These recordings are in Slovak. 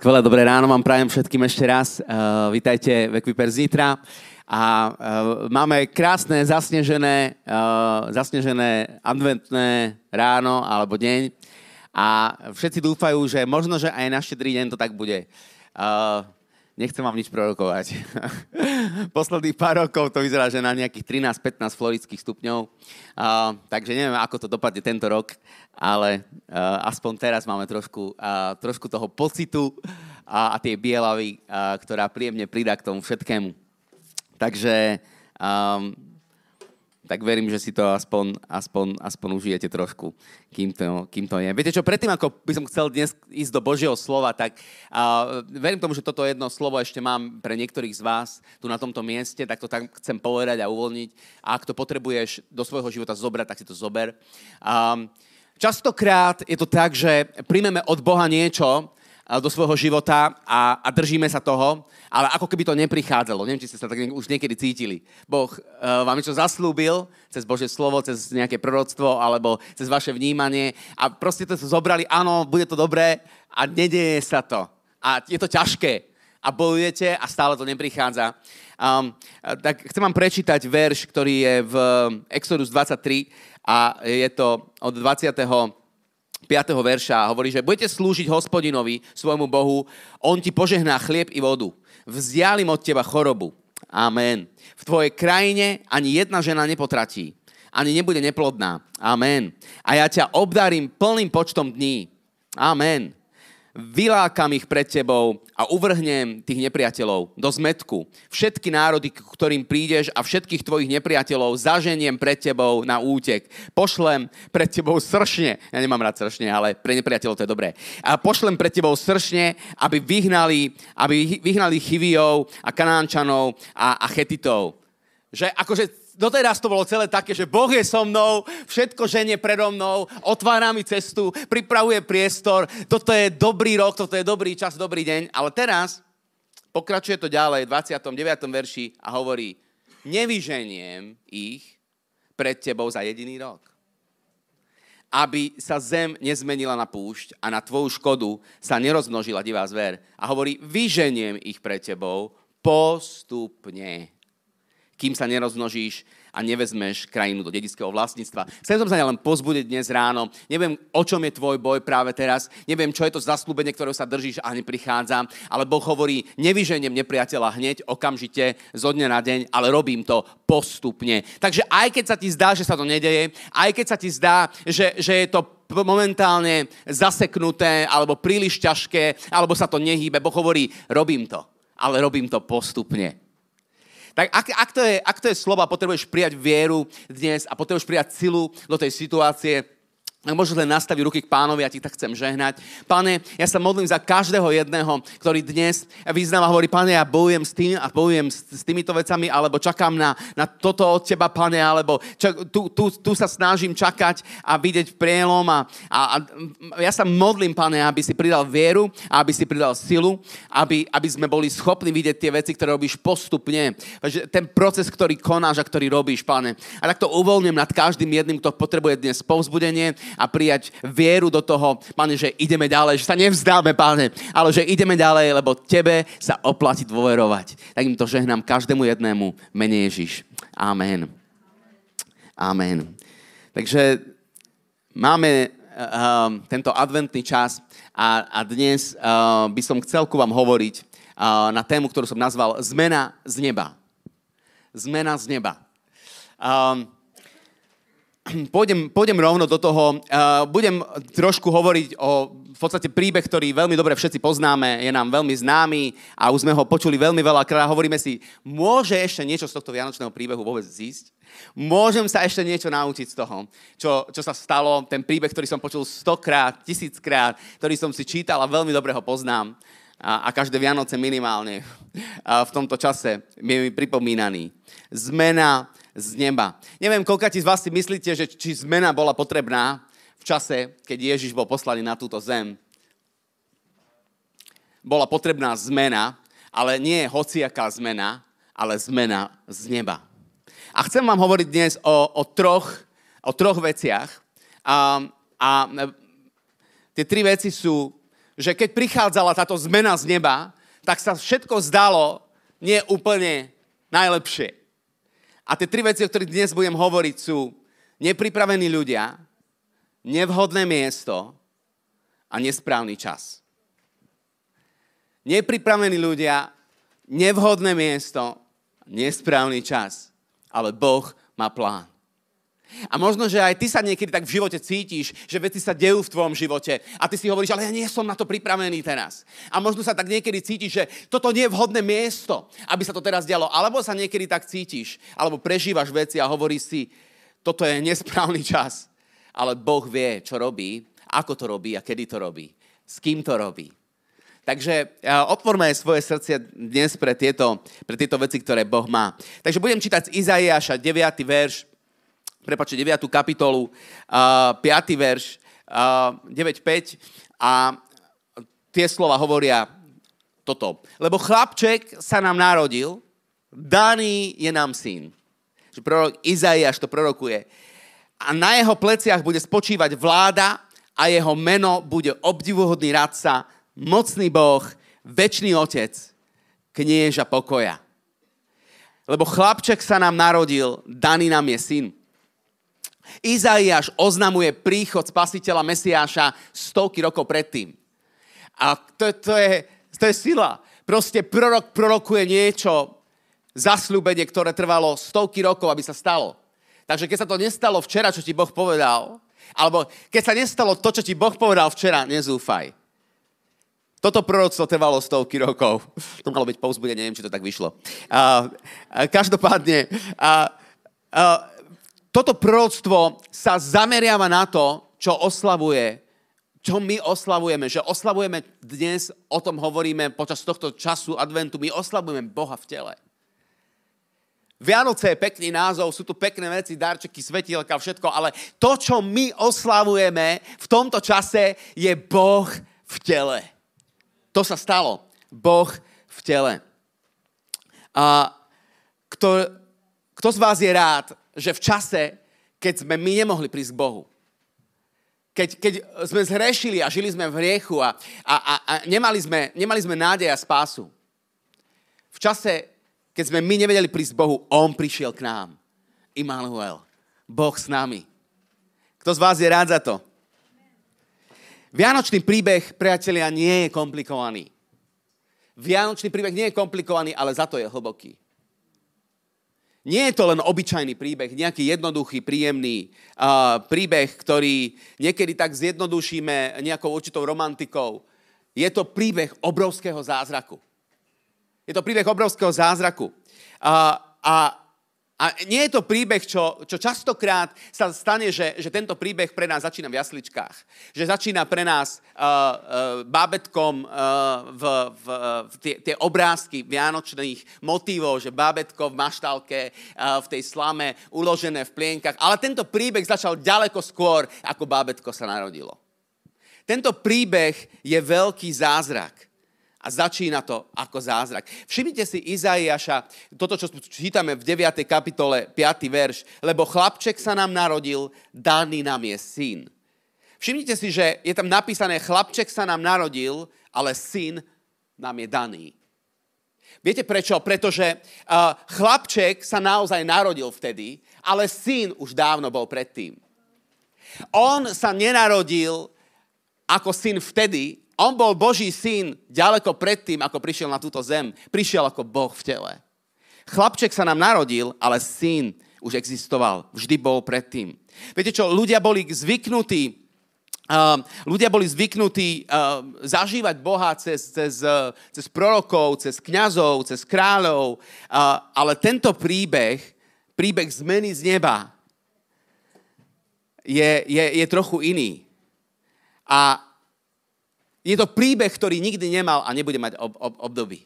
Skvelé, dobré ráno vám prajem všetkým ešte raz. Uh, vítajte v Equiper Zitra. A uh, máme krásne, zasnežené, uh, zasnežené adventné ráno alebo deň. A všetci dúfajú, že možno, že aj na štedrý deň to tak bude. Uh, nechcem vám nič prorokovať. Posledných pár rokov to vyzerá, že na nejakých 13-15 florických stupňov. Uh, takže neviem, ako to dopadne tento rok, ale uh, aspoň teraz máme trošku, uh, trošku toho pocitu a, a tie bielavy, uh, ktorá príjemne pridá k tomu všetkému. Takže um, tak verím, že si to aspoň, aspoň, aspoň užijete trošku, kým to, kým to je. Viete čo, predtým, ako by som chcel dnes ísť do Božieho slova, tak uh, verím tomu, že toto jedno slovo ešte mám pre niektorých z vás tu na tomto mieste, tak to tak chcem povedať a uvoľniť. A ak to potrebuješ do svojho života zobrať, tak si to zober. Um, častokrát je to tak, že príjmeme od Boha niečo, do svojho života a, a držíme sa toho, ale ako keby to neprichádzalo. Neviem, či ste sa tak už niekedy cítili. Boh uh, vám niečo zaslúbil cez Božie slovo, cez nejaké proroctvo alebo cez vaše vnímanie a proste to zobrali, áno, bude to dobré a nedieje sa to. A je to ťažké a bojujete a stále to neprichádza. Um, tak chcem vám prečítať verš, ktorý je v Exodus 23 a je to od 20. 5. verša hovorí, že budete slúžiť hospodinovi, svojmu Bohu, on ti požehná chlieb i vodu. Vzdialim od teba chorobu. Amen. V tvojej krajine ani jedna žena nepotratí. Ani nebude neplodná. Amen. A ja ťa obdarím plným počtom dní. Amen vylákam ich pred tebou a uvrhnem tých nepriateľov do zmetku. Všetky národy, k ktorým prídeš a všetkých tvojich nepriateľov zaženiem pred tebou na útek. Pošlem pred tebou sršne, ja nemám rád sršne, ale pre nepriateľov to je dobré. A pošlem pred tebou sršne, aby vyhnali, aby vyhnali Chivijov a Kanánčanov a, a Chetitov. Že akože doteraz to bolo celé také, že Boh je so mnou, všetko ženie predo mnou, otvára mi cestu, pripravuje priestor, toto je dobrý rok, toto je dobrý čas, dobrý deň. Ale teraz pokračuje to ďalej v 29. verši a hovorí, nevyženiem ich pred tebou za jediný rok. Aby sa zem nezmenila na púšť a na tvoju škodu sa nerozmnožila divá zver. A hovorí, vyženiem ich pred tebou postupne kým sa nerozmnožíš a nevezmeš krajinu do dedického vlastníctva. Chcem som sa len pozbudiť dnes ráno. Neviem, o čom je tvoj boj práve teraz. Neviem, čo je to zaslúbenie, ktorého sa držíš a neprichádza. Ale Boh hovorí, nevyženiem nepriateľa hneď, okamžite, zo dňa na deň, ale robím to postupne. Takže aj keď sa ti zdá, že sa to nedeje, aj keď sa ti zdá, že, že je to momentálne zaseknuté, alebo príliš ťažké, alebo sa to nehýbe, Boh hovorí, robím to, ale robím to postupne. Tak ak, ak, to je, ak to je slovo a potrebuješ prijať vieru dnes a potrebuješ prijať silu do tej situácie, ak možno len nastaviť ruky k pánovi, ja ti tak chcem žehnať. Pane, ja sa modlím za každého jedného, ktorý dnes vyznáva, hovorí, pane, ja bojujem s tým a bojujem s, týmito vecami, alebo čakám na, na toto od teba, pane, alebo čak, tu, tu, tu sa snažím čakať a vidieť prielom a, a, a ja sa modlím, pane, aby si pridal vieru a aby si pridal silu, aby, aby sme boli schopní vidieť tie veci, ktoré robíš postupne. Ten proces, ktorý konáš a ktorý robíš, pane. A tak to uvoľňujem nad každým jedným, kto potrebuje dnes povzbudenie, a prijať vieru do toho, Pane, že ideme ďalej, že sa nevzdáme, Pane, ale že ideme ďalej, lebo Tebe sa oplatí dôverovať. Tak im to žehnám každému jednému, mene Ježiš. Amen. Amen. Takže máme uh, tento adventný čas a, a dnes uh, by som chcel ku vám hovoriť uh, na tému, ktorú som nazval Zmena z neba. Zmena z neba. Um, pôjdem, pôjdem rovno do toho. Uh, budem trošku hovoriť o v podstate príbeh, ktorý veľmi dobre všetci poznáme, je nám veľmi známy a už sme ho počuli veľmi veľa krát. Hovoríme si, môže ešte niečo z tohto vianočného príbehu vôbec zísť? Môžem sa ešte niečo naučiť z toho, čo, čo sa stalo, ten príbeh, ktorý som počul stokrát, tisíckrát, ktorý som si čítal a veľmi dobre ho poznám. A, a každé Vianoce minimálne a v tomto čase je mi pripomínaný. Zmena z neba. Neviem, koľko z vás si myslíte, že či zmena bola potrebná v čase, keď Ježiš bol poslaný na túto zem. Bola potrebná zmena, ale nie hociaká zmena, ale zmena z neba. A chcem vám hovoriť dnes o, o, troch, o troch veciach. A, a tie tri veci sú že keď prichádzala táto zmena z neba, tak sa všetko zdalo nie úplne najlepšie. A tie tri veci, o ktorých dnes budem hovoriť, sú nepripravení ľudia, nevhodné miesto a nesprávny čas. Nepripravení ľudia, nevhodné miesto, nesprávny čas. Ale Boh má plán. A možno, že aj ty sa niekedy tak v živote cítiš, že veci sa dejú v tvojom živote a ty si hovoríš, ale ja nie som na to pripravený teraz. A možno sa tak niekedy cítiš, že toto nie je vhodné miesto, aby sa to teraz dialo. Alebo sa niekedy tak cítiš, alebo prežívaš veci a hovoríš si, toto je nesprávny čas. Ale Boh vie, čo robí, ako to robí a kedy to robí. S kým to robí. Takže otvorme svoje srdce dnes pre tieto, pre tieto veci, ktoré Boh má. Takže budem čítať z Izaiáša 9. verš, prepáčte, 9. kapitolu, uh, 5. verš, uh, 9.5 a tie slova hovoria toto. Lebo chlapček sa nám narodil, daný je nám syn. Že prorok Izaiáš to prorokuje. A na jeho pleciach bude spočívať vláda a jeho meno bude obdivuhodný radca, mocný Boh, väčší Otec, knieža pokoja. Lebo chlapček sa nám narodil, daný nám je syn. Izaiáš oznamuje príchod spasiteľa Mesiáša stovky rokov predtým. A to, to, je, to je sila. Proste prorok prorokuje niečo, zasľúbenie, ktoré trvalo stovky rokov, aby sa stalo. Takže keď sa to nestalo včera, čo ti Boh povedal, alebo keď sa nestalo to, čo ti Boh povedal včera, nezúfaj. Toto proroctvo trvalo stovky rokov. To malo byť povzbudenie, neviem, či to tak vyšlo. A, každopádne, a, a, toto proroctvo sa zameriava na to, čo oslavuje, čo my oslavujeme, že oslavujeme dnes, o tom hovoríme počas tohto času adventu, my oslavujeme Boha v tele. Vianoce je pekný názov, sú tu pekné veci, darčeky, svetielka, všetko, ale to, čo my oslavujeme v tomto čase, je Boh v tele. To sa stalo. Boh v tele. A kto, kto z vás je rád, že v čase, keď sme my nemohli prísť k Bohu, keď, keď sme zhrešili a žili sme v hriechu a, a, a, a nemali, sme, nemali sme nádej a spásu, v čase, keď sme my nevedeli prísť k Bohu, On prišiel k nám. Immanuel. Boh s nami. Kto z vás je rád za to? Vianočný príbeh, priatelia, nie je komplikovaný. Vianočný príbeh nie je komplikovaný, ale za to je hlboký. Nie je to len obyčajný príbeh, nejaký jednoduchý, príjemný uh, príbeh, ktorý niekedy tak zjednodušíme nejakou určitou romantikou. Je to príbeh obrovského zázraku. Je to príbeh obrovského zázraku. Uh, a a nie je to príbeh, čo, čo častokrát sa stane, že, že tento príbeh pre nás začína v jasličkách. Že začína pre nás uh, uh, bábetkom uh, v, v, v tie, tie obrázky vianočných motívov, že bábetko v maštálke, uh, v tej slame, uložené v plienkach. Ale tento príbeh začal ďaleko skôr, ako bábetko sa narodilo. Tento príbeh je veľký zázrak. A začína to ako zázrak. Všimnite si Izaiáša, toto, čo čítame v 9. kapitole, 5. verš, lebo chlapček sa nám narodil, daný nám je syn. Všimnite si, že je tam napísané, chlapček sa nám narodil, ale syn nám je daný. Viete prečo? Pretože uh, chlapček sa naozaj narodil vtedy, ale syn už dávno bol predtým. On sa nenarodil ako syn vtedy, on bol Boží syn ďaleko predtým, ako prišiel na túto zem. Prišiel ako Boh v tele. Chlapček sa nám narodil, ale syn už existoval. Vždy bol predtým. Viete čo, ľudia boli zvyknutí Uh, ľudia boli zvyknutí uh, zažívať Boha cez, cez, uh, cez prorokov, cez kňazov, cez kráľov, uh, ale tento príbeh, príbeh zmeny z neba, je, je, je trochu iný. A je to príbeh, ktorý nikdy nemal a nebude mať ob, ob, období.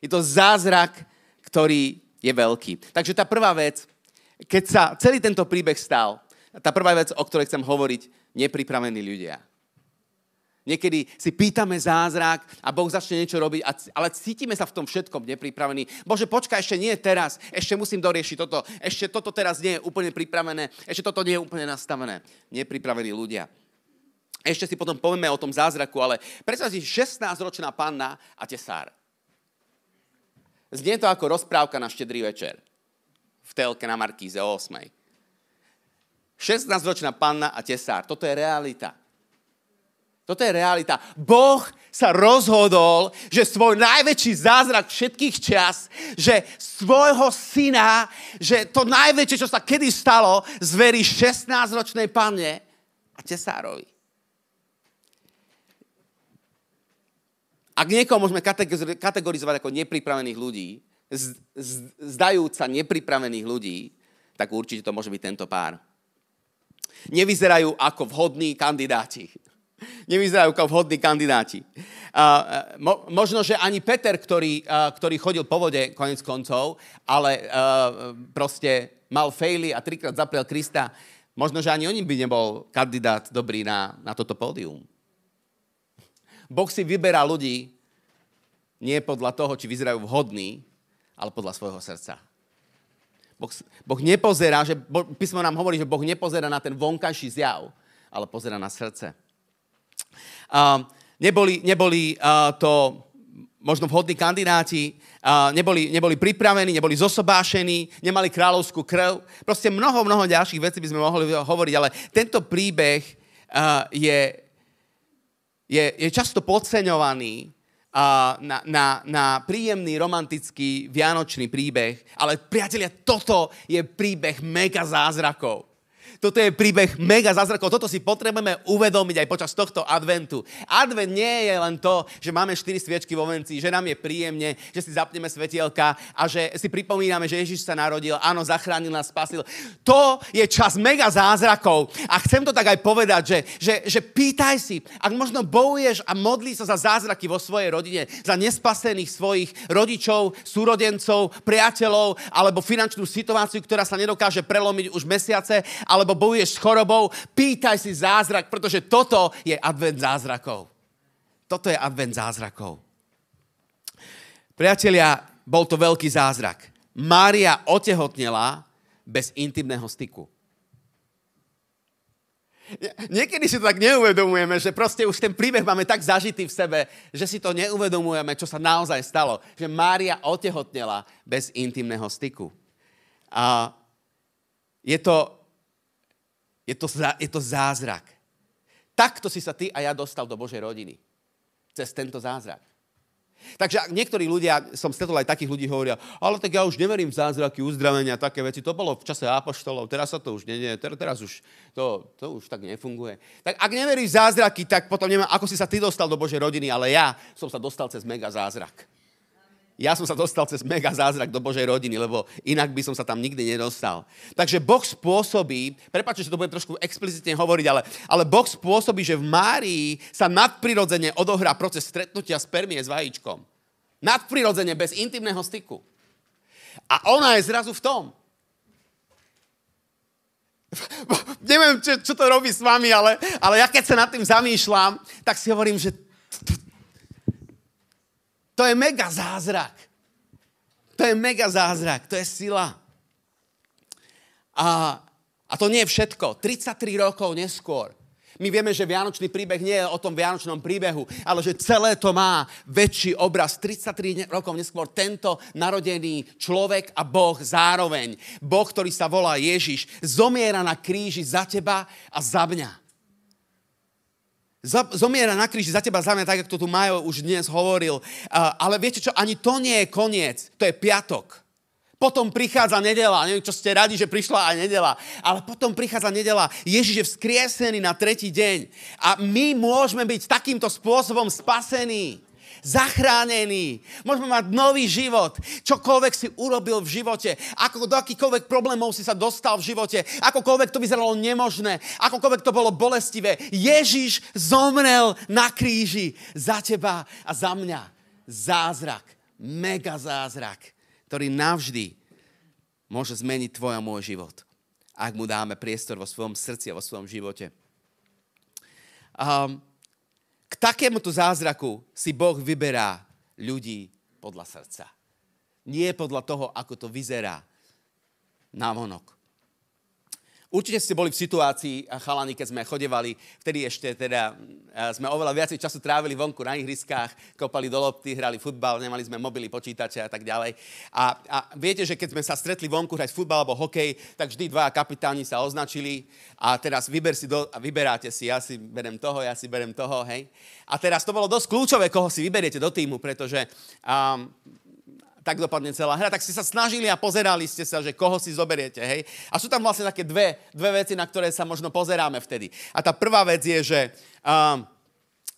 Je to zázrak, ktorý je veľký. Takže tá prvá vec, keď sa celý tento príbeh stal, tá prvá vec, o ktorej chcem hovoriť, nepripravení ľudia. Niekedy si pýtame zázrak a Boh začne niečo robiť, ale cítime sa v tom všetkom nepripravení. Bože, počkaj, ešte nie teraz, ešte musím doriešiť toto, ešte toto teraz nie je úplne pripravené, ešte toto nie je úplne nastavené. Nepripravení ľudia. Ešte si potom povieme o tom zázraku, ale predstav si 16-ročná panna a tesár. Znie to ako rozprávka na štedrý večer. V telke na Markíze o 8. 16-ročná panna a tesár. Toto je realita. Toto je realita. Boh sa rozhodol, že svoj najväčší zázrak všetkých čas, že svojho syna, že to najväčšie, čo sa kedy stalo, zverí 16-ročnej panne a tesárovi. Ak niekoho môžeme kategorizovať ako nepripravených ľudí, zdajúca nepripravených ľudí, tak určite to môže byť tento pár. Nevyzerajú ako vhodní kandidáti. Nevyzerajú ako vhodní kandidáti. Uh, mo, možno, že ani Peter, ktorý, uh, ktorý chodil po vode konec koncov, ale uh, proste mal fejly a trikrát zapriel Krista, možno, že ani on by nebol kandidát dobrý na, na toto pódium. Boh si vyberá ľudí nie podľa toho, či vyzerajú vhodní, ale podľa svojho srdca. Boh, boh nepozerá, že písmo nám hovorí, že Boh nepozerá na ten vonkajší zjav, ale pozera na srdce. Uh, neboli neboli uh, to možno vhodní kandidáti, uh, neboli, neboli pripravení, neboli zosobášení, nemali kráľovskú krv. Proste mnoho, mnoho ďalších vecí by sme mohli hovoriť, ale tento príbeh uh, je je, je často podceňovaný uh, na, na, na príjemný, romantický, vianočný príbeh, ale priatelia, toto je príbeh mega zázrakov. Toto je príbeh mega zázrakov. Toto si potrebujeme uvedomiť aj počas tohto adventu. Advent nie je len to, že máme štyri sviečky vo venci, že nám je príjemne, že si zapneme svetielka a že si pripomíname, že Ježiš sa narodil, áno, zachránil nás, spasil. To je čas mega zázrakov. A chcem to tak aj povedať, že, že, že pýtaj si, ak možno bojuješ a modlí sa za zázraky vo svojej rodine, za nespasených svojich rodičov, súrodencov, priateľov alebo finančnú situáciu, ktorá sa nedokáže prelomiť už mesiace, alebo bojuješ s chorobou, pýtaj si zázrak, pretože toto je advent zázrakov. Toto je advent zázrakov. Priatelia, bol to veľký zázrak. Mária otehotnela bez intimného styku. Niekedy si to tak neuvedomujeme, že proste už ten príbeh máme tak zažitý v sebe, že si to neuvedomujeme, čo sa naozaj stalo. Že Mária otehotnela bez intimného styku. A je to je to, je to zázrak. Takto si sa ty a ja dostal do Božej rodiny. Cez tento zázrak. Takže niektorí ľudia, som stretol aj takých ľudí, hovoria, ale tak ja už neverím v zázraky, uzdravenia, také veci. To bolo v čase apoštolov, teraz sa to už nie, teraz už to, to už tak nefunguje. Tak ak neveríš v zázraky, tak potom neviem, ako si sa ty dostal do Božej rodiny, ale ja som sa dostal cez mega zázrak ja som sa dostal cez mega zázrak do Božej rodiny, lebo inak by som sa tam nikdy nedostal. Takže Boh spôsobí, prepáčte, že to budem trošku explicitne hovoriť, ale, ale Boh spôsobí, že v Márii sa nadprirodzene odohrá proces stretnutia spermie s vajíčkom. Nadprirodzene, bez intimného styku. A ona je zrazu v tom. Neviem, čo, čo to robí s vami, ale, ale ja keď sa nad tým zamýšľam, tak si hovorím, že to je mega zázrak. To je mega zázrak, to je sila. A, a to nie je všetko. 33 rokov neskôr. My vieme, že Vianočný príbeh nie je o tom Vianočnom príbehu, ale že celé to má väčší obraz. 33 rokov neskôr tento narodený človek a Boh zároveň, Boh, ktorý sa volá Ježiš, zomiera na kríži za teba a za mňa zomiera na kríži za teba, za mňa, tak ako to tu Majo už dnes hovoril. Ale viete čo, ani to nie je koniec, to je piatok. Potom prichádza nedela, neviem, čo ste radi, že prišla aj nedela, ale potom prichádza nedela. Ježiš je vzkriesený na tretí deň a my môžeme byť takýmto spôsobom spasení zachránený. Môžeme mať nový život. Čokoľvek si urobil v živote, ako do akýkoľvek problémov si sa dostal v živote, akokoľvek to vyzeralo nemožné, akokoľvek to bolo bolestivé. Ježiš zomrel na kríži za teba a za mňa. Zázrak, mega zázrak, ktorý navždy môže zmeniť tvoj a môj život. Ak mu dáme priestor vo svojom srdci a vo svojom živote. Um, k takémuto zázraku si Boh vyberá ľudí podľa srdca. Nie podľa toho, ako to vyzerá na vonok. Určite ste boli v situácii, chalani, keď sme chodevali, vtedy ešte teda sme oveľa viac času trávili vonku na ihriskách, kopali do lopty, hrali futbal, nemali sme mobily, počítače a tak ďalej. A, a viete, že keď sme sa stretli vonku hrať futbal alebo hokej, tak vždy dvaja kapitáni sa označili a teraz vyber si do, a vyberáte si, ja si berem toho, ja si berem toho, hej. A teraz to bolo dosť kľúčové, koho si vyberiete do týmu, pretože um, tak dopadne celá hra, tak ste sa snažili a pozerali ste sa, že koho si zoberiete, hej. A sú tam vlastne také dve, dve veci, na ktoré sa možno pozeráme vtedy. A tá prvá vec je, že um,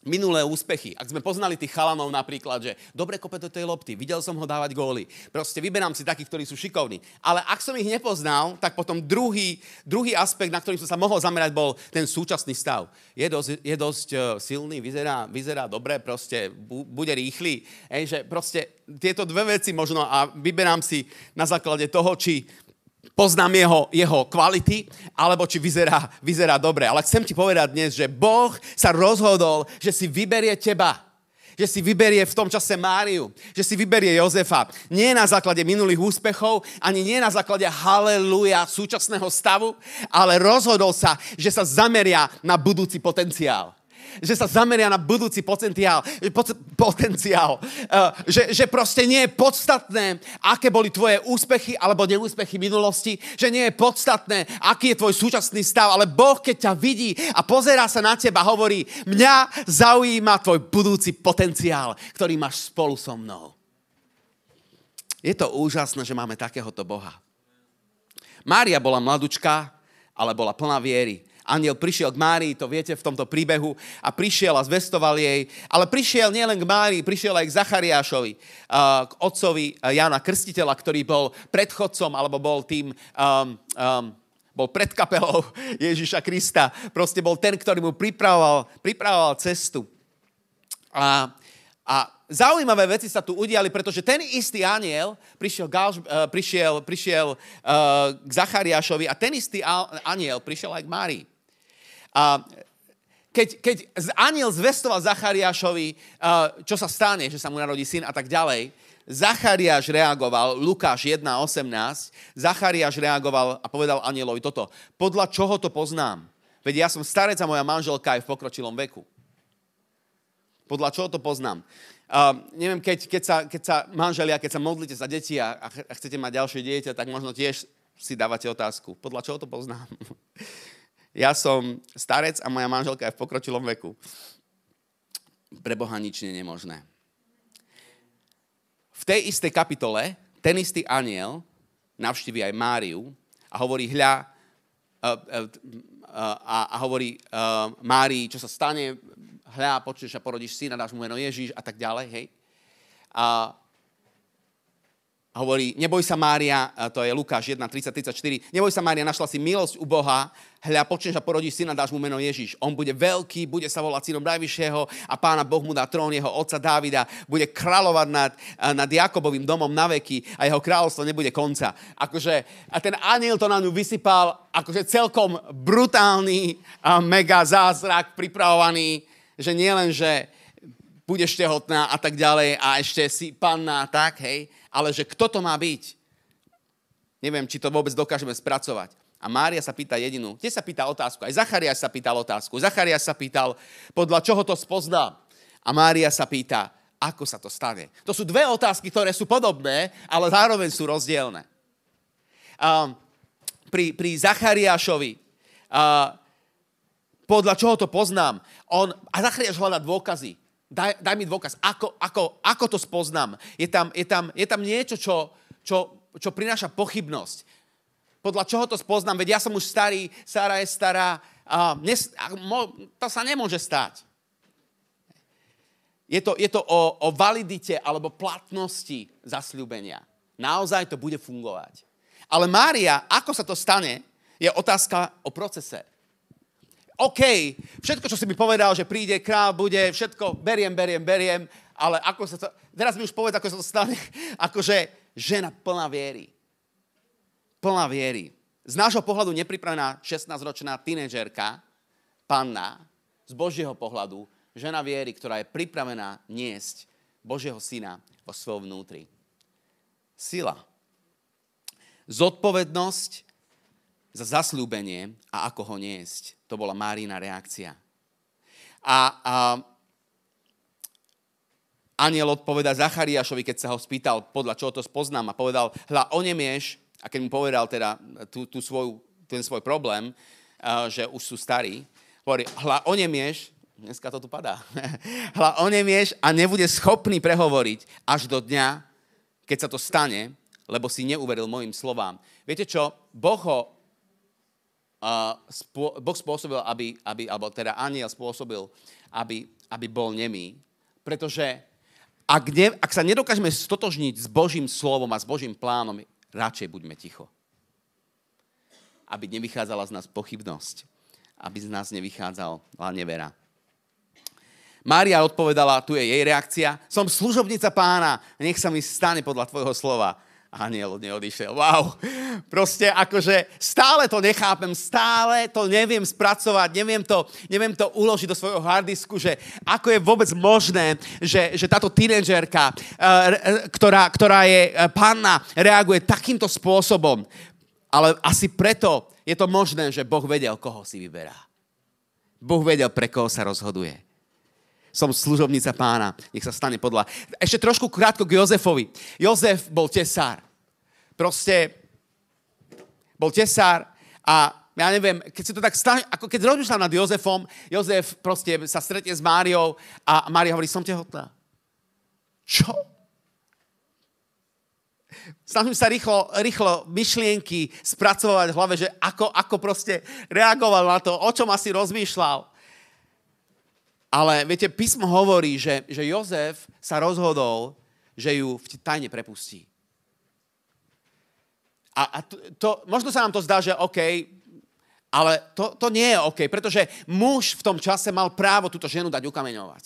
minulé úspechy. Ak sme poznali tých chalanov napríklad, že dobre kope do tej lopty, videl som ho dávať góly. Proste vyberám si takých, ktorí sú šikovní. Ale ak som ich nepoznal, tak potom druhý, druhý aspekt, na ktorý som sa mohol zamerať, bol ten súčasný stav. Je dosť, je dosť uh, silný, vyzerá, vyzerá dobre, proste bu, bude rýchly. Ej, že proste tieto dve veci možno a vyberám si na základe toho, či poznám jeho, jeho kvality, alebo či vyzerá, vyzerá dobre. Ale chcem ti povedať dnes, že Boh sa rozhodol, že si vyberie teba že si vyberie v tom čase Máriu, že si vyberie Jozefa. Nie na základe minulých úspechov, ani nie na základe haleluja súčasného stavu, ale rozhodol sa, že sa zameria na budúci potenciál že sa zameria na budúci potenciál, potenciál uh, že, že proste nie je podstatné, aké boli tvoje úspechy alebo neúspechy minulosti, že nie je podstatné, aký je tvoj súčasný stav, ale Boh, keď ťa vidí a pozerá sa na teba, hovorí, mňa zaujíma tvoj budúci potenciál, ktorý máš spolu so mnou. Je to úžasné, že máme takéhoto Boha. Mária bola mladučka, ale bola plná viery aniel prišiel k Márii, to viete v tomto príbehu, a prišiel a zvestoval jej. Ale prišiel nielen k Márii, prišiel aj k Zachariášovi, k otcovi Jana Krstiteľa, ktorý bol predchodcom, alebo bol tým... Um, um, bol pred kapelou Ježiša Krista. Proste bol ten, ktorý mu pripravoval, pripravoval cestu. A, a zaujímavé veci sa tu udiali, pretože ten istý aniel prišiel, uh, prišiel, prišiel uh, k Zachariášovi a ten istý aniel prišiel aj k Márii. A keď, keď aniel zvestoval Zachariášovi, čo sa stane, že sa mu narodí syn a tak ďalej, Zachariáš reagoval, Lukáš 1.18, Zachariáš reagoval a povedal anielovi toto. Podľa čoho to poznám? Veď ja som starec a moja manželka je v pokročilom veku. Podľa čoho to poznám? Uh, neviem, keď, keď, sa, keď sa manželia, keď sa modlíte za deti a, a chcete mať ďalšie dieťa, tak možno tiež si dávate otázku. Podľa čoho to poznám? Ja som starec a moja manželka je v pokročilom veku. Pre Boha nič nie je nemožné. V tej istej kapitole ten istý aniel navštíví aj Máriu a hovorí, hľa, a, a hovorí Márii, čo sa stane, hľa, počuješ a porodíš syna, dáš mu meno Ježíš a tak ďalej, hej. A hovorí, neboj sa Mária, to je Lukáš 1, 30, 34, neboj sa Mária, našla si milosť u Boha, hľa, počneš a porodíš syna, dáš mu meno Ježiš. On bude veľký, bude sa volať synom najvyššieho a pána Boh mu dá trón jeho otca Dávida, bude kráľovať nad, nad Jakobovým domom na veky a jeho kráľovstvo nebude konca. Akože, a ten aniel to na ňu vysypal, akože celkom brutálny a mega zázrak pripravovaný, že nielen, že budeš tehotná a tak ďalej a ešte si panná, tak, hej, ale že kto to má byť. Neviem, či to vôbec dokážeme spracovať. A Mária sa pýta jedinú, tie sa pýta otázku, aj Zachariáš sa pýtal otázku. Zachariáš sa pýtal, podľa čoho to spoznám. A Mária sa pýta, ako sa to stane. To sú dve otázky, ktoré sú podobné, ale zároveň sú rozdielne. Uh, pri, pri Zachariášovi, uh, podľa čoho to poznám, on, a Zachariáš hľadá dôkazy. Daj, daj mi dôkaz, ako, ako, ako to spoznám. Je tam, je tam, je tam niečo, čo, čo, čo prináša pochybnosť. Podľa čoho to spoznám? Veď ja som už starý, Sara je stará. A nes, a mo, to sa nemôže stať. Je to, je to o, o validite alebo platnosti zasľúbenia. Naozaj to bude fungovať. Ale Mária, ako sa to stane, je otázka o procese. OK, všetko, čo si mi povedal, že príde král, bude, všetko, beriem, beriem, beriem, ale ako sa to, teraz mi už povedal, ako sa to stane, akože žena plná viery. Plná viery. Z nášho pohľadu nepripravená 16-ročná tínedžerka, panna, z Božieho pohľadu, žena viery, ktorá je pripravená niesť Božieho syna vo svojom vnútri. Sila. Zodpovednosť za zasľúbenie a ako ho niesť. To bola Márina reakcia. A, a aniel odpoveda Zachariášovi, keď sa ho spýtal, podľa čoho to spoznám, a povedal, hľa, onemieš, a keď mu povedal teda tú, tú svoju, ten svoj problém, že už sú starí, hovorí, hľa, onemieš, dneska to tu padá, hľa, onemieš a nebude schopný prehovoriť až do dňa, keď sa to stane, lebo si neuveril mojim slovám. Viete čo? Boh ho uh, spô, boh spôsobil, aby, aby, alebo teda aniel spôsobil, aby, aby bol nemý, pretože ak, ne, ak sa nedokážeme stotožniť s Božím slovom a s Božím plánom, radšej buďme ticho. Aby nevychádzala z nás pochybnosť. Aby z nás nevychádzala nevera. Mária odpovedala, tu je jej reakcia, som služobnica pána, nech sa mi stane podľa tvojho slova aniel neodišiel. Wow. Proste akože stále to nechápem, stále to neviem spracovať, neviem to, neviem to uložiť do svojho hardisku, že ako je vôbec možné, že, že táto tínedžerka, eh, ktorá, ktorá je eh, panna, reaguje takýmto spôsobom. Ale asi preto je to možné, že Boh vedel, koho si vyberá. Boh vedel, pre koho sa rozhoduje som služobnica pána, nech sa stane podľa... Ešte trošku krátko k Jozefovi. Jozef bol tesár. Proste bol tesár a ja neviem, keď si to tak stane, ako keď rozmýšľam nad Jozefom, Jozef proste sa stretne s Máriou a Mária hovorí, som tehotná. Čo? Snažím sa rýchlo, rýchlo myšlienky spracovať v hlave, že ako, ako proste reagoval na to, o čom asi rozmýšľal. Ale viete, písmo hovorí, že, že Jozef sa rozhodol, že ju v tajne prepustí. A, a to, to, možno sa nám to zdá, že OK, ale to, to nie je OK, pretože muž v tom čase mal právo túto ženu dať ukameňovať.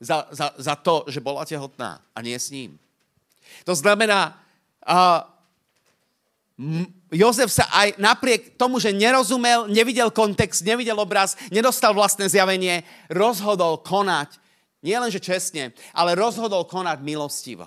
Za, za, za to, že bola tehotná a nie s ním. To znamená, uh, Jozef sa aj napriek tomu, že nerozumel, nevidel kontext, nevidel obraz, nedostal vlastné zjavenie, rozhodol konať, nielenže čestne, ale rozhodol konať milostivo.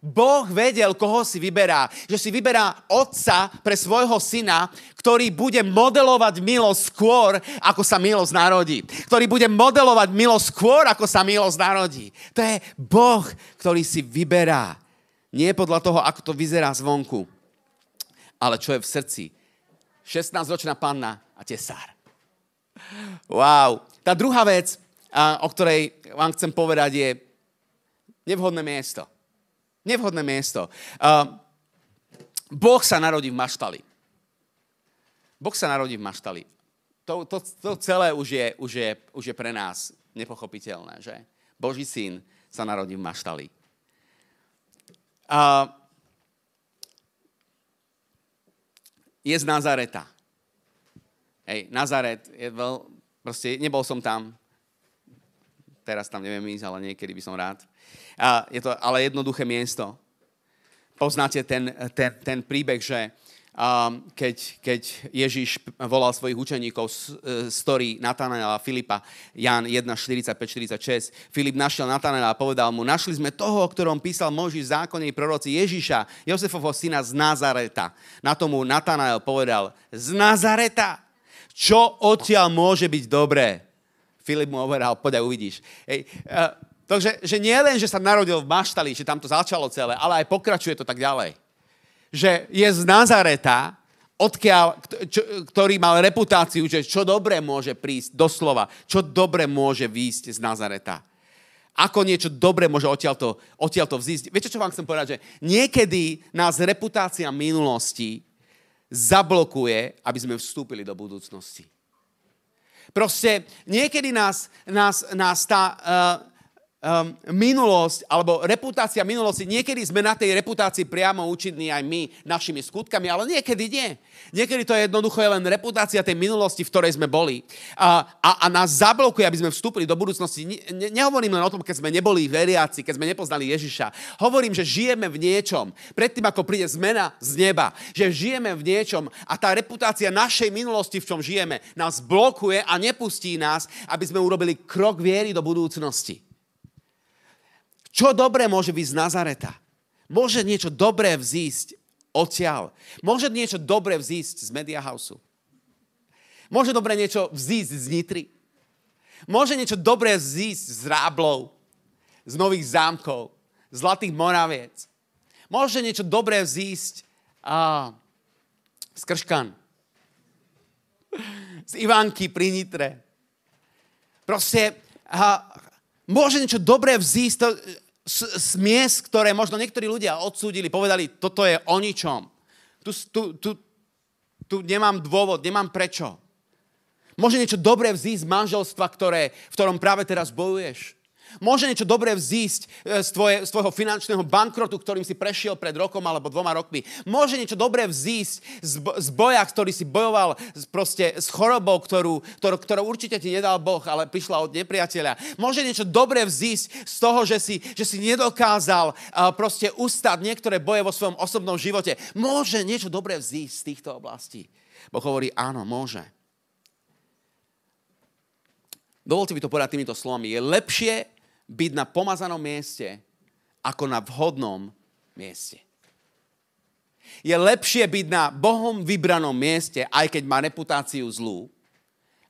Boh vedel, koho si vyberá. Že si vyberá otca pre svojho syna, ktorý bude modelovať milosť skôr, ako sa milosť narodí. Ktorý bude modelovať milosť skôr, ako sa milosť narodí. To je Boh, ktorý si vyberá. Nie podľa toho, ako to vyzerá zvonku ale čo je v srdci. 16-ročná panna a tesár. Wow. Tá druhá vec, o ktorej vám chcem povedať, je nevhodné miesto. Nevhodné miesto. Boh sa narodí v maštali. Boh sa narodí v maštali. To, to, to celé už je, už, je, už je pre nás nepochopiteľné, že? Boží syn sa narodí v maštali. Uh, je z Nazareta. Hej, Nazaret je veľ... Proste nebol som tam. Teraz tam neviem ísť, ale niekedy by som rád. A je to ale jednoduché miesto. Poznáte ten, ten, ten príbeh, že keď, keď Ježiš volal svojich učeníkov z e, story Natanaela a Filipa, Jan 1, 45, 46, Filip našiel Natanaela a povedal mu, našli sme toho, o ktorom písal Mojžiš zákonnej proroci Ježiša, Jozefovho syna z Nazareta. Na tomu Natanael povedal, z Nazareta? Čo odtiaľ môže byť dobré? Filip mu povedal, poď uvidíš. Hej, uh, takže že nie len, že sa narodil v Maštali, že tam to začalo celé, ale aj pokračuje to tak ďalej že je z Nazareta, odkiaľ, čo, ktorý mal reputáciu, že čo dobre môže prísť, doslova, čo dobre môže výjsť z Nazareta. Ako niečo dobre môže odtiaľto, odtiaľto vzísť. Viete, čo vám chcem povedať? Že niekedy nás reputácia minulosti zablokuje, aby sme vstúpili do budúcnosti. Proste niekedy nás, nás, nás tá, uh, um, minulosť alebo reputácia minulosti, niekedy sme na tej reputácii priamo účinní aj my našimi skutkami, ale niekedy nie. Niekedy to je jednoducho len reputácia tej minulosti, v ktorej sme boli. A, a, a nás zablokuje, aby sme vstúpili do budúcnosti. Ne, nehovorím len o tom, keď sme neboli veriaci, keď sme nepoznali Ježiša. Hovorím, že žijeme v niečom, predtým ako príde zmena z neba, že žijeme v niečom a tá reputácia našej minulosti, v čom žijeme, nás blokuje a nepustí nás, aby sme urobili krok viery do budúcnosti. Čo dobré môže byť z Nazareta? Môže niečo dobré vzísť odtiaľ. Môže niečo dobré vzísť z Media Houseu. Môže dobre niečo vzísť z Nitry. Môže niečo dobré vzísť z Ráblov, z Nových zámkov, Zlatých Moraviec. Môže niečo dobré vzísť a, z Krškan. Z Ivanky pri Nitre. Proste a, môže niečo dobré vzísť to, miest, ktoré možno niektorí ľudia odsúdili, povedali, toto je o ničom. Tu, tu, tu, tu nemám dôvod, nemám prečo. Môže niečo dobré vzísť z manželstva, ktoré, v ktorom práve teraz bojuješ. Môže niečo dobré vzísť e, z, tvoje, z tvojho finančného bankrotu, ktorým si prešiel pred rokom alebo dvoma rokmi. Môže niečo dobré vzísť z, z boja, ktorý si bojoval proste s chorobou, ktorú, ktorú, ktorú určite ti nedal Boh, ale prišla od nepriateľa. Môže niečo dobré vzísť z toho, že si, že si nedokázal uh, proste ustať niektoré boje vo svojom osobnom živote. Môže niečo dobré vzísť z týchto oblastí. Boh hovorí, áno, môže. Dovolte mi to povedať týmito slovami. Je lepšie byť na pomazanom mieste ako na vhodnom mieste. Je lepšie byť na Bohom vybranom mieste, aj keď má reputáciu zlú,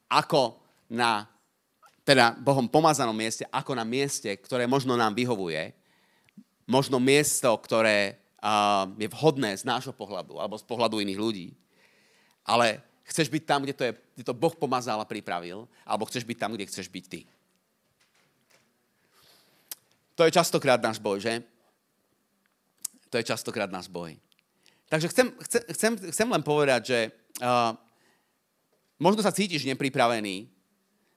ako na teda Bohom pomazanom mieste, ako na mieste, ktoré možno nám vyhovuje, možno miesto, ktoré uh, je vhodné z nášho pohľadu alebo z pohľadu iných ľudí. Ale chceš byť tam, kde to, je, kde to Boh pomazal a pripravil, alebo chceš byť tam, kde chceš byť ty. To je častokrát náš boj, že? To je častokrát náš boj. Takže chcem, chcem, chcem, len povedať, že uh, možno sa cítiš nepripravený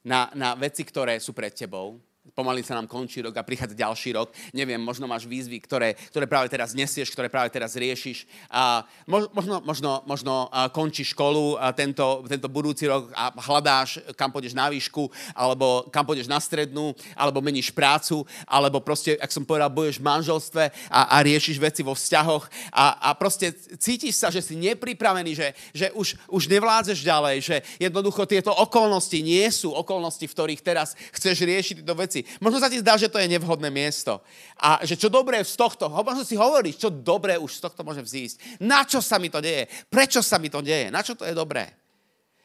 na, na veci, ktoré sú pred tebou, pomaly sa nám končí rok a prichádza ďalší rok. Neviem, možno máš výzvy, ktoré, ktoré práve teraz nesieš, ktoré práve teraz riešiš. A možno, možno, možno končíš školu tento, tento budúci rok a hľadáš, kam pôjdeš na výšku, alebo kam pôjdeš na strednú, alebo meníš prácu, alebo proste, ak som povedal, boješ v manželstve a, a riešiš veci vo vzťahoch a, a proste cítiš sa, že si nepripravený, že, že už, už nevládzeš ďalej, že jednoducho tieto okolnosti nie sú okolnosti, v ktorých teraz chceš riešiť tieto veci veci. Možno sa ti zdá, že to je nevhodné miesto. A že čo dobré z tohto, možno si hovoríš, čo dobré už z tohto môže vzísť. Na čo sa mi to deje? Prečo sa mi to deje? Na čo to je dobré?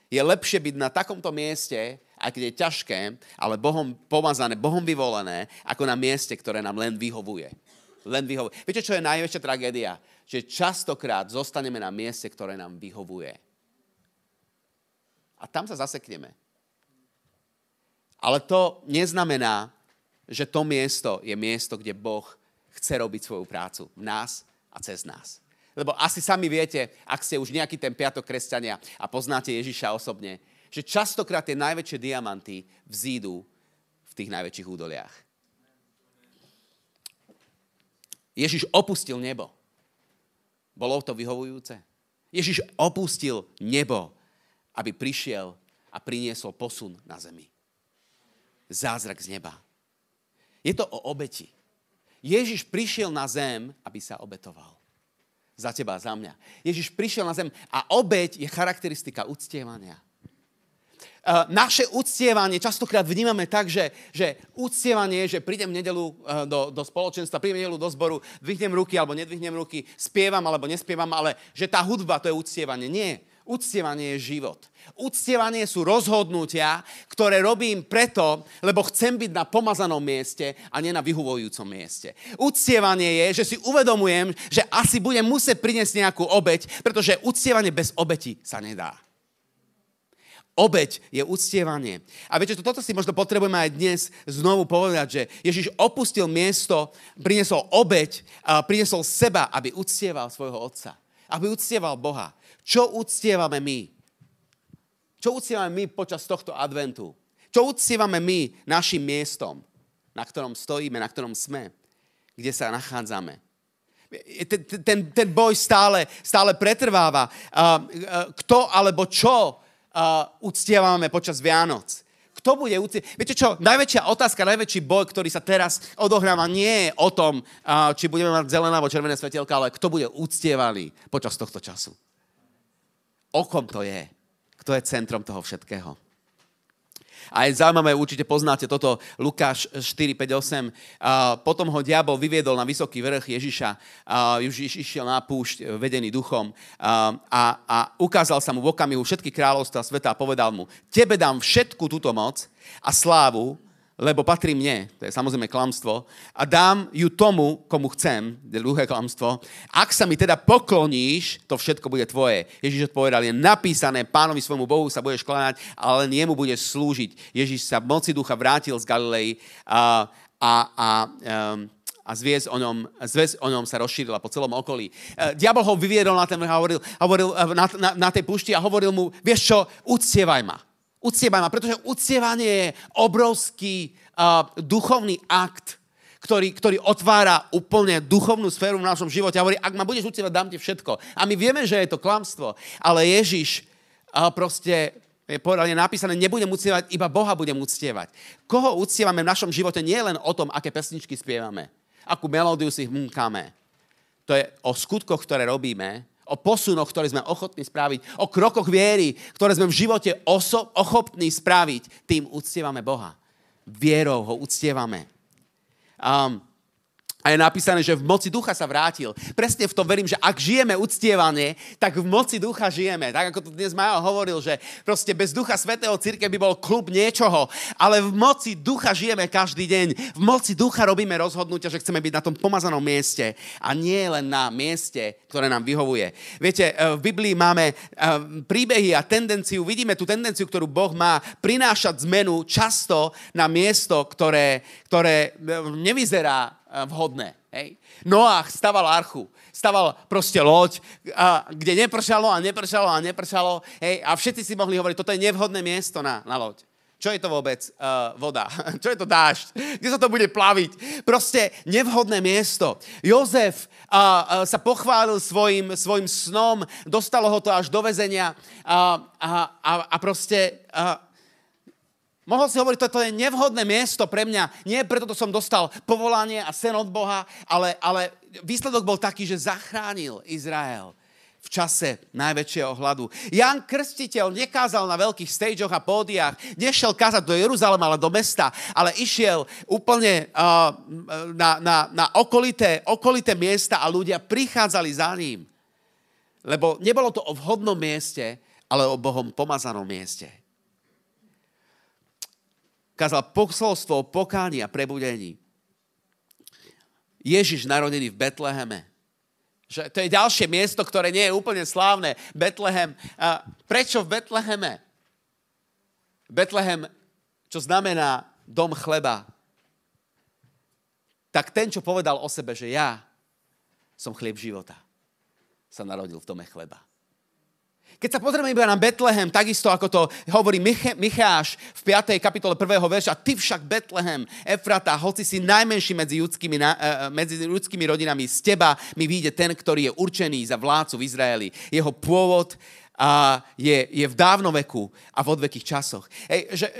Je lepšie byť na takomto mieste, aj keď je ťažké, ale Bohom pomazané, Bohom vyvolené, ako na mieste, ktoré nám len vyhovuje. Len vyhovuje. Viete, čo je najväčšia tragédia? Že častokrát zostaneme na mieste, ktoré nám vyhovuje. A tam sa zasekneme. Ale to neznamená, že to miesto je miesto, kde Boh chce robiť svoju prácu v nás a cez nás. Lebo asi sami viete, ak ste už nejaký ten piatok kresťania a poznáte Ježiša osobne, že častokrát tie najväčšie diamanty vzídu v tých najväčších údoliach. Ježiš opustil nebo. Bolo to vyhovujúce? Ježiš opustil nebo, aby prišiel a priniesol posun na zemi zázrak z neba. Je to o obeti. Ježiš prišiel na zem, aby sa obetoval. Za teba, za mňa. Ježiš prišiel na zem a obeť je charakteristika uctievania. Naše uctievanie častokrát vnímame tak, že, že uctievanie je, že prídem v nedelu do, do spoločenstva, prídem v nedelu do zboru, dvihnem ruky alebo nedvihnem ruky, spievam alebo nespievam, ale že tá hudba to je uctievanie. Nie. Uctievanie je život. Uctievanie sú rozhodnutia, ktoré robím preto, lebo chcem byť na pomazanom mieste a nie na vyhovujúcom mieste. Uctievanie je, že si uvedomujem, že asi budem musieť priniesť nejakú obeď, pretože uctievanie bez obeti sa nedá. Obeď je uctievanie. A viete, toto si možno potrebujeme aj dnes znovu povedať, že Ježiš opustil miesto, priniesol obeď, priniesol seba, aby uctieval svojho otca. Aby uctieval Boha. Čo uctievame my? Čo uctievame my počas tohto adventu? Čo uctievame my našim miestom, na ktorom stojíme, na ktorom sme, kde sa nachádzame? Ten, ten, ten boj stále, stále pretrváva. Kto alebo čo uctievame počas Vianoc? Kto bude uctievať? Viete čo, najväčšia otázka, najväčší boj, ktorý sa teraz odohráva, nie je o tom, či budeme mať zelené alebo červené svetielka, ale kto bude uctievaný počas tohto času o kom to je. Kto je centrom toho všetkého. A je zaujímavé, určite poznáte toto, Lukáš 4, 5, 8. Uh, potom ho diabol vyviedol na vysoký vrch Ježiša. Ježiš išiel na púšť, vedený duchom. A, a ukázal sa mu v okamihu všetky kráľovstva sveta a povedal mu, tebe dám všetku túto moc a slávu, lebo patrí mne, to je samozrejme klamstvo, a dám ju tomu, komu chcem, druhé klamstvo. Ak sa mi teda pokloníš, to všetko bude tvoje. Ježiš odpovedal, je napísané, pánovi svojmu Bohu sa budeš kláňať, ale len jemu budeš slúžiť. Ježiš sa moci ducha vrátil z Galilei a, a, a a zviez o, ňom, zviez o ňom sa rozšírila po celom okolí. E, diabol ho vyviedol na, ten, hovoril, hovoril e, na, na, na tej pušti a hovoril mu, vieš čo, uctievaj ma. Uctievaj ma, pretože uctievanie je obrovský uh, duchovný akt, ktorý, ktorý otvára úplne duchovnú sféru v našom živote a hovorí, ak ma budeš uctievať, dám ti všetko. A my vieme, že je to klamstvo, ale Ježiš uh, proste je povedal, je napísané, nebudem uctievať, iba Boha budem uctievať. Koho uctievame v našom živote nie len o tom, aké pesničky spievame, akú melódiu si hmkáme. To je o skutkoch, ktoré robíme, o posunoch, ktoré sme ochotní spraviť, o krokoch viery, ktoré sme v živote oso- ochotní spraviť, tým uctievame Boha. Vierou ho uctievame. Um, a je napísané, že v moci ducha sa vrátil. Presne v tom verím, že ak žijeme uctievanie, tak v moci ducha žijeme. Tak ako to dnes Majo hovoril, že proste bez ducha svetého círke by bol klub niečoho, ale v moci ducha žijeme každý deň. V moci ducha robíme rozhodnutia, že chceme byť na tom pomazanom mieste a nie len na mieste, ktoré nám vyhovuje. Viete, eh, v Biblii máme eh, príbehy a tendenciu, vidíme tú tendenciu, ktorú Boh má prinášať zmenu často na miesto, ktoré, ktoré eh, nevyzerá vhodné. Hej. Noach staval archu, staval proste loď, a, kde nepršalo a nepršalo a nepršalo hej, a všetci si mohli hovoriť, toto je nevhodné miesto na, na loď. Čo je to vôbec uh, voda? Čo je to dážď? Kde sa to bude plaviť? Proste nevhodné miesto. Jozef uh, uh, sa pochválil svojim, svojim snom, dostalo ho to až do väzenia uh, a, a, a proste uh, Mohol si hovoriť, toto je nevhodné miesto pre mňa. Nie preto to som dostal povolanie a sen od Boha, ale, ale výsledok bol taký, že zachránil Izrael v čase najväčšieho hladu. Jan Krstiteľ nekázal na veľkých stageoch a pódiách, nešiel kázať do Jeruzalema, ale do mesta, ale išiel úplne uh, na, na, na okolité, okolité miesta a ľudia prichádzali za ním. Lebo nebolo to o vhodnom mieste, ale o Bohom pomazanom mieste kázal posolstvo o pokáni a prebudení. Ježiš narodený v Betleheme. Že to je ďalšie miesto, ktoré nie je úplne slávne. Betlehem. A prečo v Betleheme? Betlehem, čo znamená dom chleba. Tak ten, čo povedal o sebe, že ja som chlieb života, sa narodil v dome chleba. Keď sa pozrieme iba na Betlehem, takisto ako to hovorí Mich- Micháš v 5. kapitole 1. verša, ty však Betlehem, Efrata, hoci si najmenší medzi ľudskými, uh, medzi ľudskými rodinami, z teba mi vyjde ten, ktorý je určený za vládcu v Izraeli. Jeho pôvod uh, je, je v dávnoveku a v odvekých časoch. Ej, že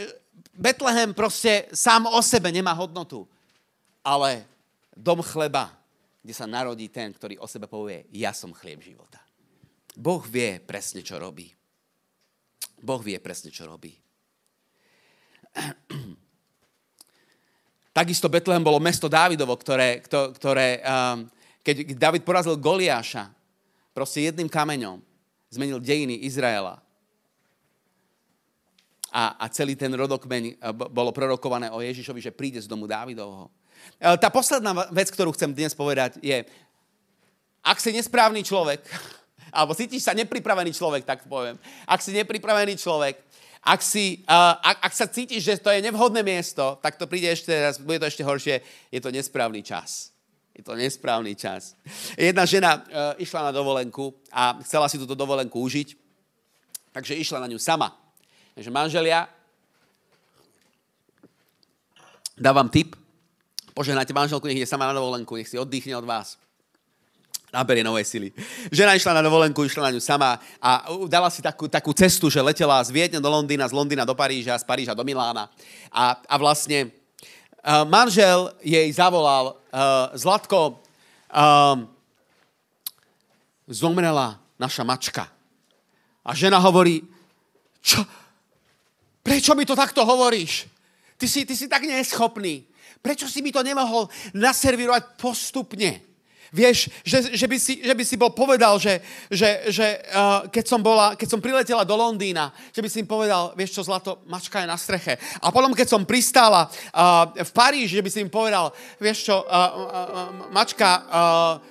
Betlehem proste sám o sebe nemá hodnotu, ale dom chleba, kde sa narodí ten, ktorý o sebe povie, ja som chlieb života. Boh vie presne, čo robí. Boh vie presne, čo robí. Takisto Betlehem bolo mesto Dávidovo, ktoré, ktoré um, keď David porazil Goliáša, proste jedným kameňom zmenil dejiny Izraela. A, a celý ten rodokmeň uh, bolo prorokované o Ježišovi, že príde z domu Dávidovho. Uh, tá posledná vec, ktorú chcem dnes povedať, je, ak si nesprávny človek, alebo cítiš sa nepripravený človek, tak poviem. Ak si nepripravený človek, ak, si, uh, ak, ak sa cítiš, že to je nevhodné miesto, tak to príde ešte raz, bude to ešte horšie, je to nesprávny čas. Je to nesprávny čas. Jedna žena uh, išla na dovolenku a chcela si túto dovolenku užiť, takže išla na ňu sama. Takže manželia, dávam tip, požehnajte manželku, nech ide sama na dovolenku, nech si oddychne od vás naberie nové sily. Žena išla na dovolenku, išla na ňu sama a dala si takú, takú cestu, že letela z Viedne do Londýna, z Londýna do Paríža, z Paríža do Milána. A, a vlastne uh, manžel jej zavolal, uh, Zlatko, uh, zomrela naša mačka. A žena hovorí, čo? Prečo mi to takto hovoríš? Ty si, ty si tak neschopný. Prečo si mi to nemohol naservírovať postupne? Vieš, že, že, by si, že by si bol povedal, že, že, že uh, keď, som bola, keď som priletela do Londýna, že by si im povedal, vieš čo, zlato, mačka je na streche. A potom, keď som pristála uh, v Paríži, že by si im povedal, vieš čo, uh, uh, mačka uh,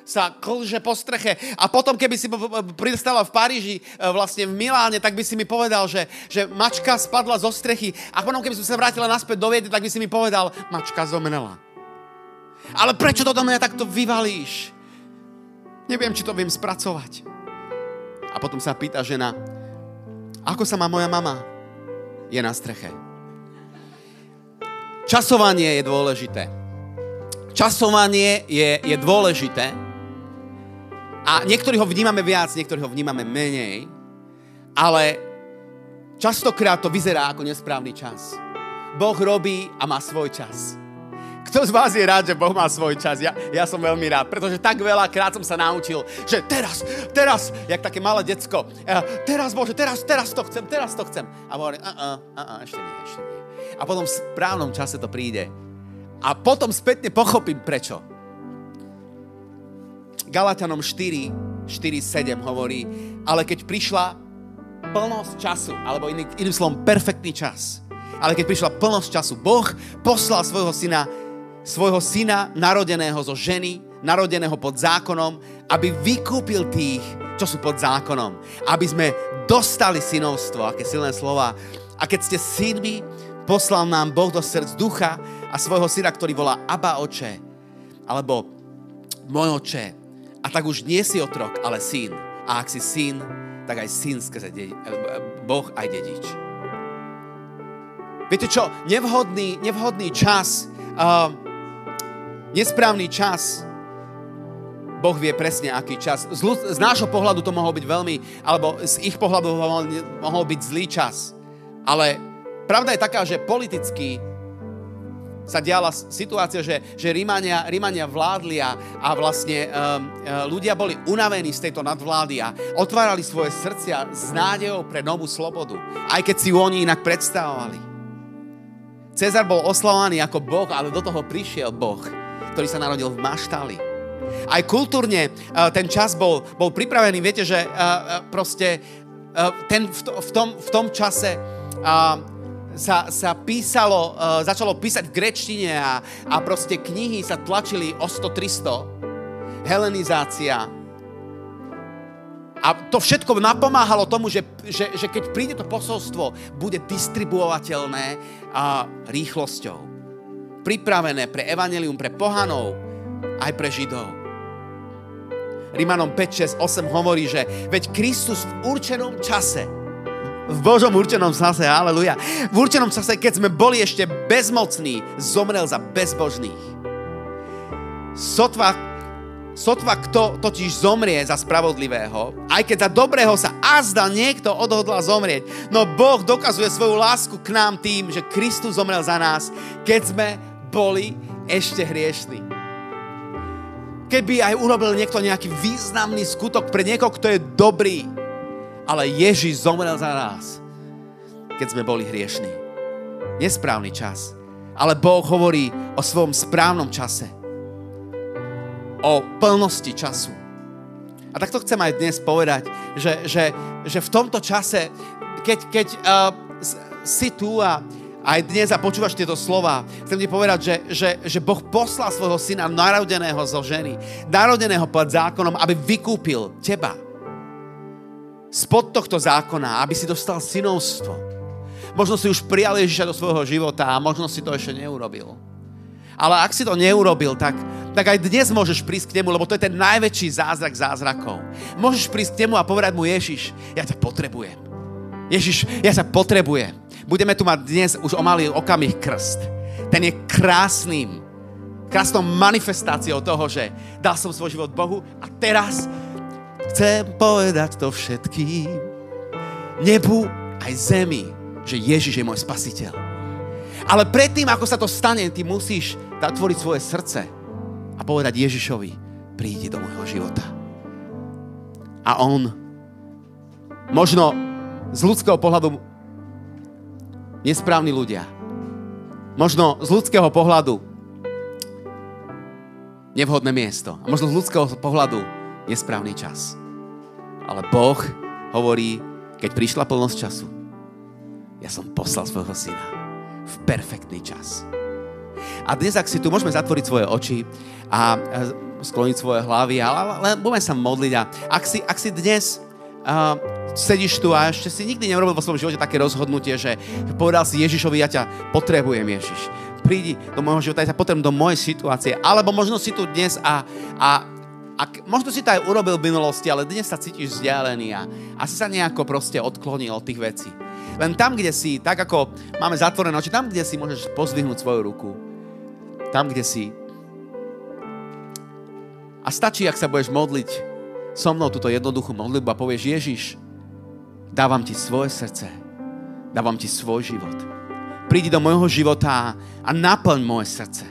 sa klže po streche. A potom, keby si pristála v Paríži, uh, vlastne v Miláne, tak by si mi povedal, že, že mačka spadla zo strechy. A potom, keby som sa vrátila naspäť do Viedne, tak by si mi povedal, mačka zomrela. Ale prečo to do mňa takto vyvalíš? Neviem, či to viem spracovať. A potom sa pýta žena, ako sa má moja mama? Je na streche. Časovanie je dôležité. Časovanie je, je dôležité. A niektorí ho vnímame viac, niektorí ho vnímame menej. Ale častokrát to vyzerá ako nesprávny čas. Boh robí a má svoj čas. Kto z vás je rád, že Boh má svoj čas? Ja, ja som veľmi rád, pretože tak veľa krát som sa naučil, že teraz, teraz, jak také malé decko, teraz Bože, teraz, teraz to chcem, teraz to chcem. A hovorím, a, a, a, ešte nie, ešte nie. A potom v správnom čase to príde. A potom spätne pochopím, prečo. Galatianom 4, 4, 7 hovorí, ale keď prišla plnosť času, alebo iným, iným slovom perfektný čas, ale keď prišla plnosť času, Boh poslal svojho syna svojho syna narodeného zo ženy, narodeného pod zákonom, aby vykúpil tých, čo sú pod zákonom. Aby sme dostali synovstvo, aké silné slova. A keď ste synmi, poslal nám Boh do srdc ducha a svojho syna, ktorý volá Abba oče, alebo môj oče. A tak už nie si otrok, ale syn. A ak si syn, tak aj syn skrze dedi- Boh aj dedič. Viete čo? Nevhodný, nevhodný čas uh, nesprávny čas, Boh vie presne, aký čas. Z, z nášho pohľadu to mohol byť veľmi, alebo z ich pohľadu mohol, mohol byť zlý čas. Ale pravda je taká, že politicky sa diala situácia, že, že Rímania, Rímania vládli a, a vlastne um, ľudia boli unavení z tejto nadvlády a otvárali svoje srdcia s nádejou pre novú slobodu. Aj keď si ju oni inak predstavovali. Cezar bol oslavovaný ako Boh, ale do toho prišiel Boh ktorý sa narodil v Maštali. Aj kultúrne uh, ten čas bol, bol pripravený. Viete, že uh, proste uh, ten, v, to, v, tom, v tom čase uh, sa, sa písalo, uh, začalo písať v grečtine a, a proste knihy sa tlačili o 100-300. Helenizácia. A to všetko napomáhalo tomu, že, že, že keď príde to posolstvo, bude distribuovateľné a rýchlosťou pripravené pre evanelium, pre pohanov, aj pre židov. Rímanom 5, 6, 8 hovorí, že veď Kristus v určenom čase, v Božom určenom čase, aleluja, v určenom čase, keď sme boli ešte bezmocní, zomrel za bezbožných. Sotva, sotva kto totiž zomrie za spravodlivého, aj keď za dobrého sa azda niekto odhodla zomrieť. No Boh dokazuje svoju lásku k nám tým, že Kristus zomrel za nás, keď sme boli ešte hriešní. Keby aj urobil niekto nejaký významný skutok pre niekoho, kto je dobrý, ale Ježiš zomrel za nás, keď sme boli hriešní. Nesprávny čas. Ale Boh hovorí o svojom správnom čase. O plnosti času. A tak to chcem aj dnes povedať, že, že, že v tomto čase, keď, keď uh, si tu a aj dnes a počúvaš tieto slova, chcem ti povedať, že, že, že Boh poslal svojho syna narodeného zo ženy, narodeného pod zákonom, aby vykúpil teba spod tohto zákona, aby si dostal synovstvo. Možno si už prijal Ježiša do svojho života a možno si to ešte neurobil. Ale ak si to neurobil, tak, tak aj dnes môžeš prísť k nemu, lebo to je ten najväčší zázrak zázrakov. Môžeš prísť k nemu a povedať mu, Ježiš, ja ťa potrebujem. Ježiš, ja sa potrebujem. Budeme tu mať dnes už o malý okamih krst. Ten je krásnym, krásnou manifestáciou toho, že dal som svoj život Bohu a teraz chcem povedať to všetkým. Nebu aj zemi, že Ježiš je môj spasiteľ. Ale predtým, ako sa to stane, ty musíš zatvoriť svoje srdce a povedať Ježišovi, prídi do môjho života. A on možno z ľudského pohľadu nesprávni ľudia. Možno z ľudského pohľadu nevhodné miesto. A možno z ľudského pohľadu nesprávny čas. Ale Boh hovorí, keď prišla plnosť času, ja som poslal svojho syna v perfektný čas. A dnes, ak si tu môžeme zatvoriť svoje oči a skloniť svoje hlavy, ale, ale budeme sa modliť a ak si, ak si dnes uh, sedíš tu a ešte si nikdy neurobil vo svojom živote také rozhodnutie, že povedal si Ježišovi, ja ťa potrebujem Ježiš. Prídi do môjho života, ja ťa potrebujem do mojej situácie. Alebo možno si tu dnes a, a a možno si to aj urobil v minulosti, ale dnes sa cítiš vzdialený a asi sa nejako proste odklonil od tých vecí. Len tam, kde si, tak ako máme zatvorené oči, tam, kde si môžeš pozdvihnúť svoju ruku, tam, kde si. A stačí, ak sa budeš modliť so mnou túto jednoduchú modlitbu a povieš, Ježiš, dávam ti svoje srdce, dávam ti svoj život. Prídi do môjho života a naplň moje srdce.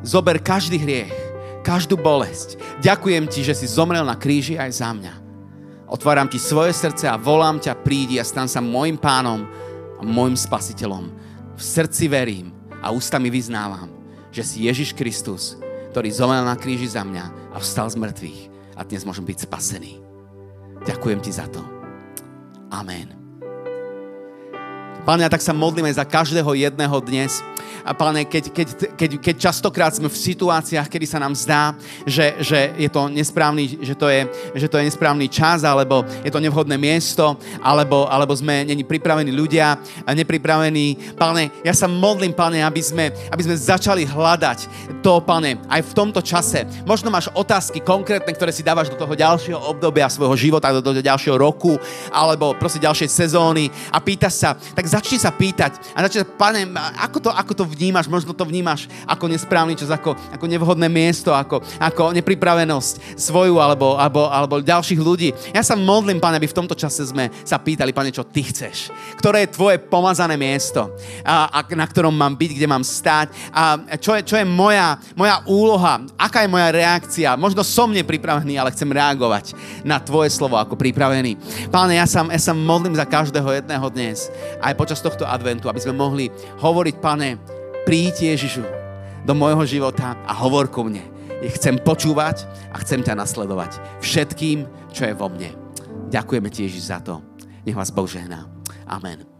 Zober každý hriech, každú bolesť. Ďakujem ti, že si zomrel na kríži aj za mňa. Otváram ti svoje srdce a volám ťa, prídi a stan sa môjim pánom a môjim spasiteľom. V srdci verím, a ústami vyznávam, že si Ježiš Kristus, ktorý zomrel na kríži za mňa a vstal z mŕtvych a dnes môžem byť spasený. Ďakujem ti za to. Amen. Pane, a tak sa modlíme za každého jedného dnes, a páne, keď, keď, keď, keď častokrát sme v situáciách, kedy sa nám zdá, že, že, je to nesprávny, že, to je, že to je nesprávny čas, alebo je to nevhodné miesto, alebo, alebo sme není pripravení ľudia, nepripravení. Páne, ja sa modlím, páne, aby sme, aby sme začali hľadať to, páne, aj v tomto čase. Možno máš otázky konkrétne, ktoré si dávaš do toho ďalšieho obdobia svojho života, do toho ďalšieho roku, alebo proste ďalšej sezóny a pýtaš sa, tak začni sa pýtať a začni pane, ako to, ako to vnímaš, možno to vnímaš ako nesprávny čas, ako, ako nevhodné miesto, ako, ako nepripravenosť svoju alebo, alebo, alebo ďalších ľudí. Ja sa modlím, Pane, aby v tomto čase sme sa pýtali, Pane, čo Ty chceš. Ktoré je Tvoje pomazané miesto, a, a, na ktorom mám byť, kde mám stať a čo je, čo je moja, moja úloha, aká je moja reakcia. Možno som nepripravený, ale chcem reagovať na Tvoje slovo ako pripravený. Páne, ja sa, ja sa modlím za každého jedného dnes, aj počas tohto adventu, aby sme mohli hovoriť, Pane, príď Ježišu do môjho života a hovor ku mne. Chcem počúvať a chcem ťa nasledovať všetkým, čo je vo mne. Ďakujeme ti Ježiš za to. Nech vás Boh žehná. Amen.